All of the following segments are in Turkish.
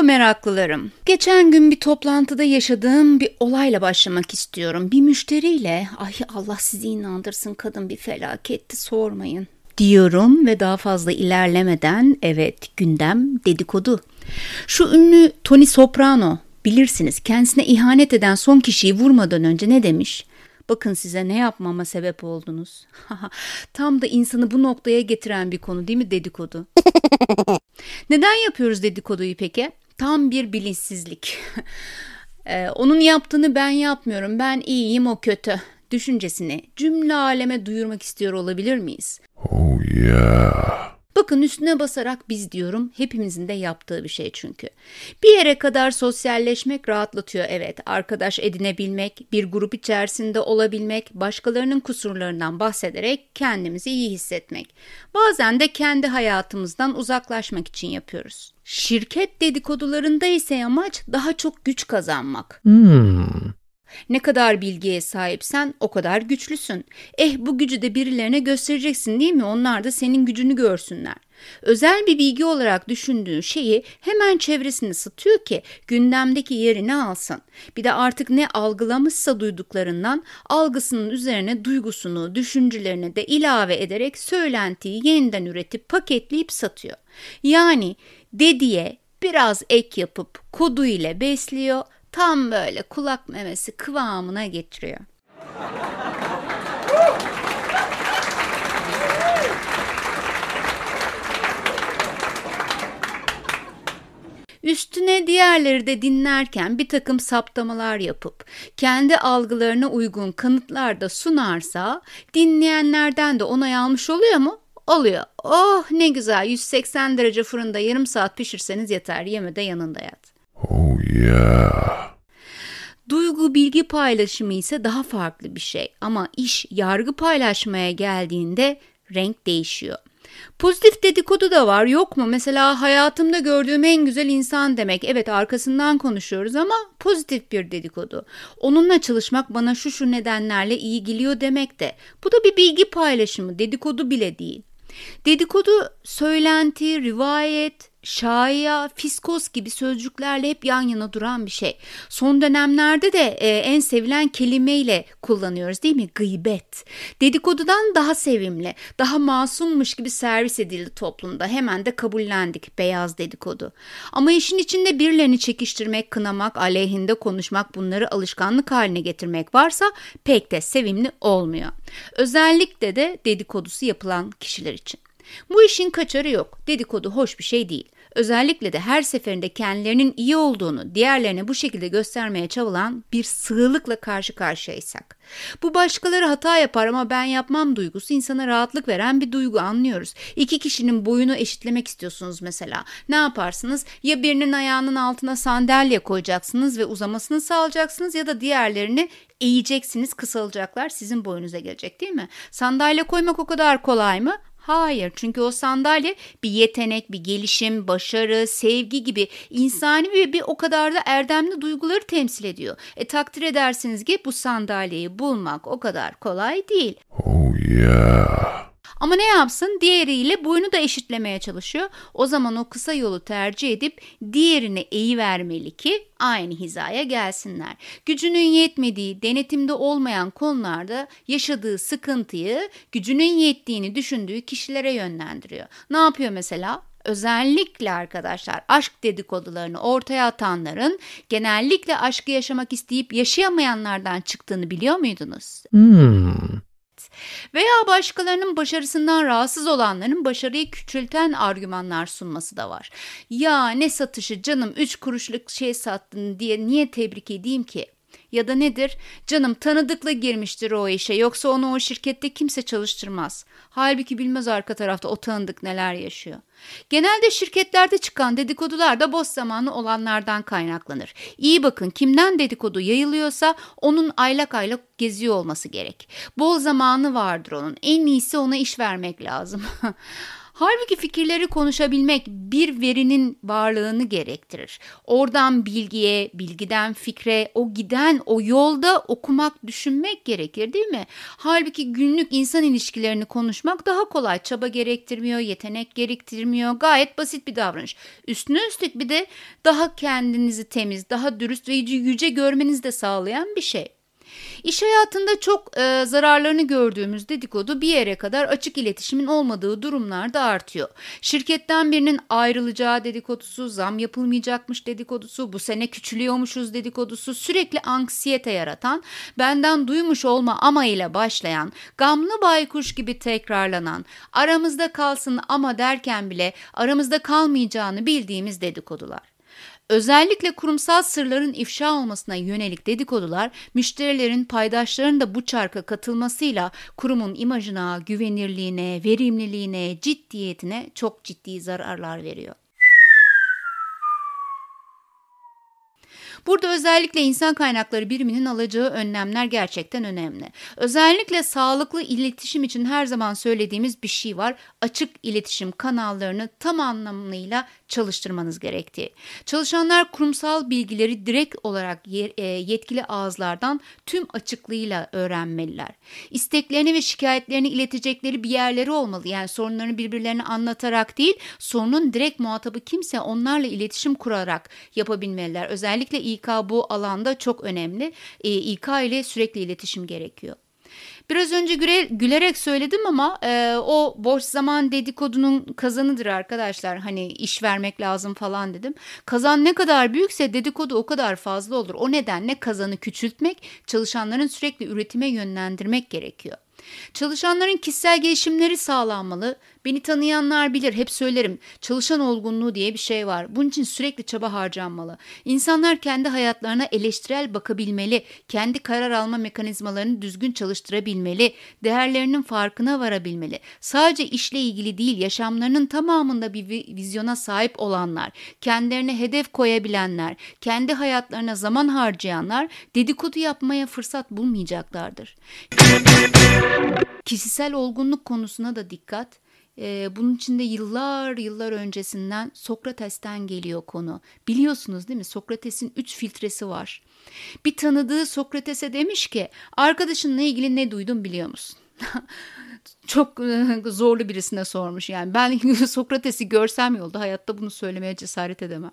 Merhaba meraklılarım. Geçen gün bir toplantıda yaşadığım bir olayla başlamak istiyorum. Bir müşteriyle, ay Allah sizi inandırsın kadın bir felaketti sormayın diyorum ve daha fazla ilerlemeden evet gündem dedikodu. Şu ünlü Tony Soprano bilirsiniz kendisine ihanet eden son kişiyi vurmadan önce ne demiş? Bakın size ne yapmama sebep oldunuz. Tam da insanı bu noktaya getiren bir konu değil mi dedikodu? Neden yapıyoruz dedikoduyu peki? Tam bir bilinçsizlik. ee, onun yaptığını ben yapmıyorum. Ben iyiyim o kötü. Düşüncesini cümle aleme duyurmak istiyor olabilir miyiz? Oh yeah. Bakın üstüne basarak biz diyorum hepimizin de yaptığı bir şey çünkü. Bir yere kadar sosyalleşmek rahatlatıyor evet. Arkadaş edinebilmek, bir grup içerisinde olabilmek, başkalarının kusurlarından bahsederek kendimizi iyi hissetmek. Bazen de kendi hayatımızdan uzaklaşmak için yapıyoruz. Şirket dedikodularında ise amaç daha çok güç kazanmak. Hmm. Ne kadar bilgiye sahipsen o kadar güçlüsün. Eh bu gücü de birilerine göstereceksin değil mi? Onlar da senin gücünü görsünler. Özel bir bilgi olarak düşündüğün şeyi hemen çevresini satıyor ki gündemdeki yerini alsın. Bir de artık ne algılamışsa duyduklarından algısının üzerine duygusunu, düşüncelerini de ilave ederek söylentiyi yeniden üretip paketleyip satıyor. Yani dediye biraz ek yapıp kodu ile besliyor tam böyle kulak memesi kıvamına getiriyor. Üstüne diğerleri de dinlerken bir takım saptamalar yapıp kendi algılarına uygun kanıtlar da sunarsa dinleyenlerden de onay almış oluyor mu? Oluyor. Oh ne güzel 180 derece fırında yarım saat pişirseniz yeter yeme de yanında yat. Oh yeah. Duygu bilgi paylaşımı ise daha farklı bir şey ama iş yargı paylaşmaya geldiğinde renk değişiyor. Pozitif dedikodu da var yok mu? Mesela hayatımda gördüğüm en güzel insan demek. Evet arkasından konuşuyoruz ama pozitif bir dedikodu. Onunla çalışmak bana şu şu nedenlerle iyi geliyor demek de. Bu da bir bilgi paylaşımı dedikodu bile değil. Dedikodu söylenti, rivayet, şaya, fiskos gibi sözcüklerle hep yan yana duran bir şey. Son dönemlerde de e, en sevilen kelimeyle kullanıyoruz değil mi? Gıybet. Dedikodudan daha sevimli, daha masummuş gibi servis edildi toplumda. Hemen de kabullendik beyaz dedikodu. Ama işin içinde birilerini çekiştirmek, kınamak, aleyhinde konuşmak bunları alışkanlık haline getirmek varsa pek de sevimli olmuyor. Özellikle de dedikodusu yapılan kişiler için. Bu işin kaçarı yok. Dedikodu hoş bir şey değil. Özellikle de her seferinde kendilerinin iyi olduğunu diğerlerine bu şekilde göstermeye çabalan bir sığlıkla karşı karşıyaysak. Bu başkaları hata yapar ama ben yapmam duygusu insana rahatlık veren bir duygu anlıyoruz. İki kişinin boyunu eşitlemek istiyorsunuz mesela. Ne yaparsınız? Ya birinin ayağının altına sandalye koyacaksınız ve uzamasını sağlayacaksınız ya da diğerlerini eğeceksiniz kısalacaklar sizin boyunuza gelecek değil mi? Sandalye koymak o kadar kolay mı? Hayır çünkü o sandalye bir yetenek, bir gelişim, başarı, sevgi gibi insani ve bir o kadar da erdemli duyguları temsil ediyor. E takdir edersiniz ki bu sandalyeyi bulmak o kadar kolay değil. Oh yeah. Ama ne yapsın? Diğeriyle boyunu da eşitlemeye çalışıyor. O zaman o kısa yolu tercih edip diğerine eği vermeli ki aynı hizaya gelsinler. Gücünün yetmediği, denetimde olmayan konularda yaşadığı sıkıntıyı gücünün yettiğini düşündüğü kişilere yönlendiriyor. Ne yapıyor mesela? Özellikle arkadaşlar aşk dedikodularını ortaya atanların genellikle aşkı yaşamak isteyip yaşayamayanlardan çıktığını biliyor muydunuz? Hmm. Veya başkalarının başarısından rahatsız olanların başarıyı küçülten argümanlar sunması da var. Ya ne satışı canım 3 kuruşluk şey sattın diye niye tebrik edeyim ki? Ya da nedir? Canım tanıdıkla girmiştir o işe yoksa onu o şirkette kimse çalıştırmaz. Halbuki bilmez arka tarafta o tanıdık neler yaşıyor. Genelde şirketlerde çıkan dedikodular da boş zamanı olanlardan kaynaklanır. İyi bakın kimden dedikodu yayılıyorsa onun aylak aylak geziyor olması gerek. Bol zamanı vardır onun. En iyisi ona iş vermek lazım. Halbuki fikirleri konuşabilmek bir verinin varlığını gerektirir. Oradan bilgiye, bilgiden fikre, o giden o yolda okumak, düşünmek gerekir değil mi? Halbuki günlük insan ilişkilerini konuşmak daha kolay. Çaba gerektirmiyor, yetenek gerektirmiyor. Gayet basit bir davranış. Üstüne üstlük bir de daha kendinizi temiz, daha dürüst ve yüce görmenizi de sağlayan bir şey. İş hayatında çok e, zararlarını gördüğümüz dedikodu bir yere kadar açık iletişimin olmadığı durumlarda artıyor. Şirketten birinin ayrılacağı dedikodusu, zam yapılmayacakmış dedikodusu, bu sene küçülüyormuşuz dedikodusu sürekli anksiyete yaratan, benden duymuş olma ama ile başlayan, gamlı baykuş gibi tekrarlanan, aramızda kalsın ama derken bile aramızda kalmayacağını bildiğimiz dedikodular. Özellikle kurumsal sırların ifşa olmasına yönelik dedikodular, müşterilerin, paydaşların da bu çarka katılmasıyla kurumun imajına, güvenirliğine, verimliliğine, ciddiyetine çok ciddi zararlar veriyor. Burada özellikle insan kaynakları biriminin alacağı önlemler gerçekten önemli. Özellikle sağlıklı iletişim için her zaman söylediğimiz bir şey var. Açık iletişim kanallarını tam anlamıyla çalıştırmanız gerektiği. Çalışanlar kurumsal bilgileri direkt olarak e, yetkili ağızlardan tüm açıklığıyla öğrenmeliler. İsteklerini ve şikayetlerini iletecekleri bir yerleri olmalı. Yani sorunlarını birbirlerine anlatarak değil, sorunun direkt muhatabı kimse onlarla iletişim kurarak yapabilmeliler. Özellikle İK bu alanda çok önemli. E, İK ile sürekli iletişim gerekiyor. Biraz önce güle, gülerek söyledim ama e, o boş zaman dedikodunun kazanıdır arkadaşlar. Hani iş vermek lazım falan dedim. Kazan ne kadar büyükse dedikodu o kadar fazla olur. O nedenle kazanı küçültmek, çalışanların sürekli üretime yönlendirmek gerekiyor. Çalışanların kişisel gelişimleri sağlanmalı. Beni tanıyanlar bilir, hep söylerim. Çalışan olgunluğu diye bir şey var. Bunun için sürekli çaba harcanmalı. İnsanlar kendi hayatlarına eleştirel bakabilmeli, kendi karar alma mekanizmalarını düzgün çalıştırabilmeli, değerlerinin farkına varabilmeli. Sadece işle ilgili değil, yaşamlarının tamamında bir vizyona sahip olanlar, kendilerine hedef koyabilenler, kendi hayatlarına zaman harcayanlar dedikodu yapmaya fırsat bulmayacaklardır. Kişisel olgunluk konusuna da dikkat. Ee, bunun için de yıllar yıllar öncesinden Sokrates'ten geliyor konu. Biliyorsunuz değil mi? Sokrates'in üç filtresi var. Bir tanıdığı Sokrates'e demiş ki arkadaşınla ilgili ne duydun biliyor musun? Çok e, zorlu birisine sormuş yani. Ben Sokrates'i görsem yolda hayatta bunu söylemeye cesaret edemem.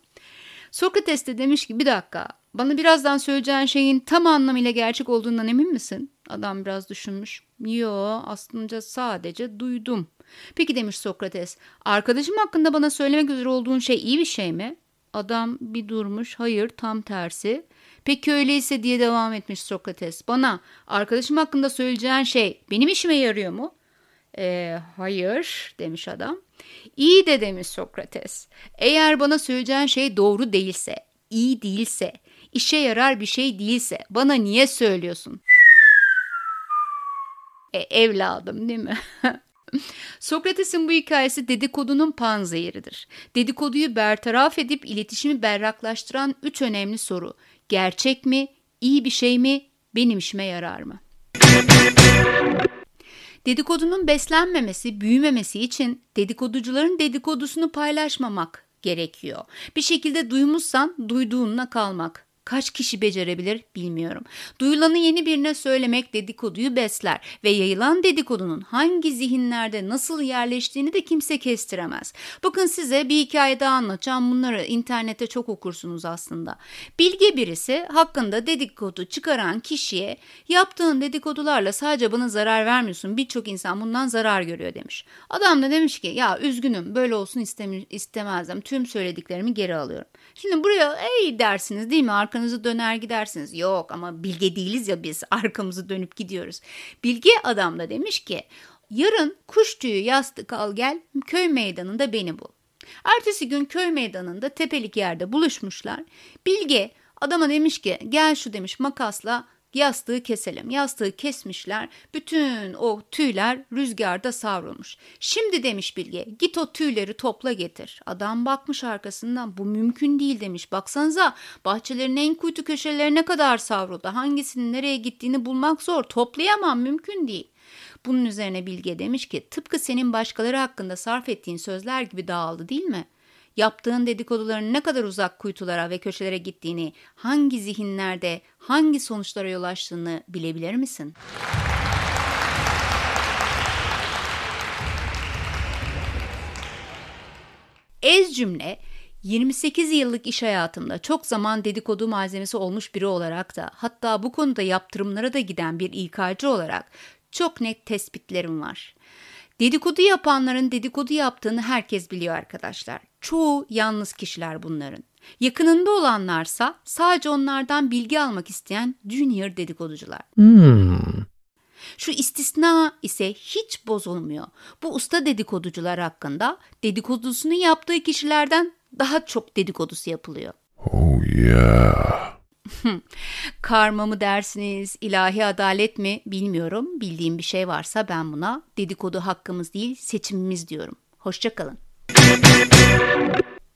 Sokrates de demiş ki bir dakika bana birazdan söyleyeceğin şeyin tam anlamıyla gerçek olduğundan emin misin? Adam biraz düşünmüş. Yo aslında sadece duydum. Peki demiş Sokrates arkadaşım hakkında bana söylemek üzere olduğun şey iyi bir şey mi? Adam bir durmuş hayır tam tersi. Peki öyleyse diye devam etmiş Sokrates. Bana arkadaşım hakkında söyleyeceğin şey benim işime yarıyor mu? E, hayır demiş adam. İyi de demiş Sokrates. Eğer bana söyleyeceğin şey doğru değilse, iyi değilse, işe yarar bir şey değilse bana niye söylüyorsun? E, evladım değil mi? Sokrates'in bu hikayesi dedikodunun panzehiridir. Dedikoduyu bertaraf edip iletişimi berraklaştıran üç önemli soru. Gerçek mi, iyi bir şey mi, benim işime yarar mı? Dedikodunun beslenmemesi, büyümemesi için dedikoducuların dedikodusunu paylaşmamak gerekiyor. Bir şekilde duymuşsan duyduğunla kalmak. Kaç kişi becerebilir bilmiyorum. Duyulanı yeni birine söylemek dedikoduyu besler ve yayılan dedikodunun hangi zihinlerde nasıl yerleştiğini de kimse kestiremez. Bakın size bir hikaye daha anlatacağım. Bunları internette çok okursunuz aslında. Bilge birisi hakkında dedikodu çıkaran kişiye yaptığın dedikodularla sadece bana zarar vermiyorsun. Birçok insan bundan zarar görüyor demiş. Adam da demiş ki ya üzgünüm böyle olsun istemezdim. Tüm söylediklerimi geri alıyorum. Şimdi buraya ey dersiniz değil mi? Arkanızı döner gidersiniz. Yok ama bilge değiliz ya biz arkamızı dönüp gidiyoruz. Bilge adam da demiş ki yarın kuş tüyü yastık al gel köy meydanında beni bul. Ertesi gün köy meydanında tepelik yerde buluşmuşlar. Bilge adama demiş ki gel şu demiş makasla Yastığı keselim. Yastığı kesmişler. Bütün o tüyler rüzgarda savrulmuş. Şimdi demiş Bilge git o tüyleri topla getir. Adam bakmış arkasından bu mümkün değil demiş. Baksanıza bahçelerin en kuytu köşelerine kadar savruldu. Hangisinin nereye gittiğini bulmak zor. Toplayamam mümkün değil. Bunun üzerine Bilge demiş ki tıpkı senin başkaları hakkında sarf ettiğin sözler gibi dağıldı değil mi? Yaptığın dedikoduların ne kadar uzak kuytulara ve köşelere gittiğini, hangi zihinlerde, hangi sonuçlara yol açtığını bilebilir misin?'' Ez cümle 28 yıllık iş hayatımda çok zaman dedikodu malzemesi olmuş biri olarak da hatta bu konuda yaptırımlara da giden bir İK'cı olarak çok net tespitlerim var. Dedikodu yapanların dedikodu yaptığını herkes biliyor arkadaşlar. Çoğu yalnız kişiler bunların. Yakınında olanlarsa sadece onlardan bilgi almak isteyen junior dedikoducular. Hmm. Şu istisna ise hiç bozulmuyor. Bu usta dedikoducular hakkında dedikodusunu yaptığı kişilerden daha çok dedikodusu yapılıyor. Oh yeah. Karma mı dersiniz, ilahi adalet mi bilmiyorum. Bildiğim bir şey varsa ben buna dedikodu hakkımız değil seçimimiz diyorum. Hoşçakalın.